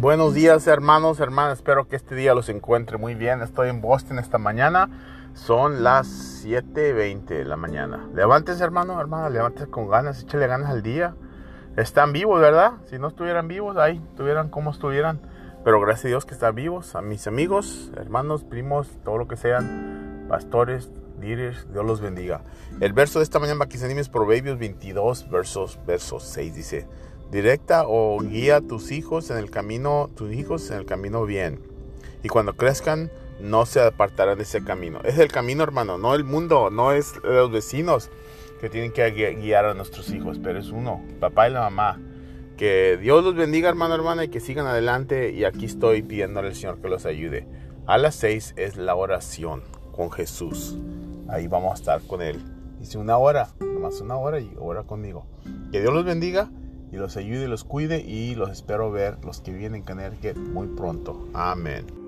Buenos días hermanos, hermanas, espero que este día los encuentre muy bien. Estoy en Boston esta mañana, son las 7.20 de la mañana. Levántese hermano, hermana, levántese con ganas, échale ganas al día. Están vivos, ¿verdad? Si no estuvieran vivos, ahí estuvieran como estuvieran. Pero gracias a Dios que están vivos. A mis amigos, hermanos, primos, todo lo que sean, pastores, líderes, Dios los bendiga. El verso de esta mañana que se Proverbios 22, versos, versos 6, dice directa o guía a tus hijos en el camino, tus hijos en el camino bien. Y cuando crezcan, no se apartarán de ese camino. Es el camino, hermano, no el mundo, no es los vecinos que tienen que guiar a nuestros hijos, pero es uno, papá y la mamá. Que Dios los bendiga, hermano, hermana, y que sigan adelante. Y aquí estoy pidiéndole al Señor que los ayude. A las seis es la oración con Jesús. Ahí vamos a estar con Él. Dice una hora, nomás una hora y ora conmigo. Que Dios los bendiga y los ayude y los cuide y los espero ver los que vienen en Connecticut muy pronto. Amén.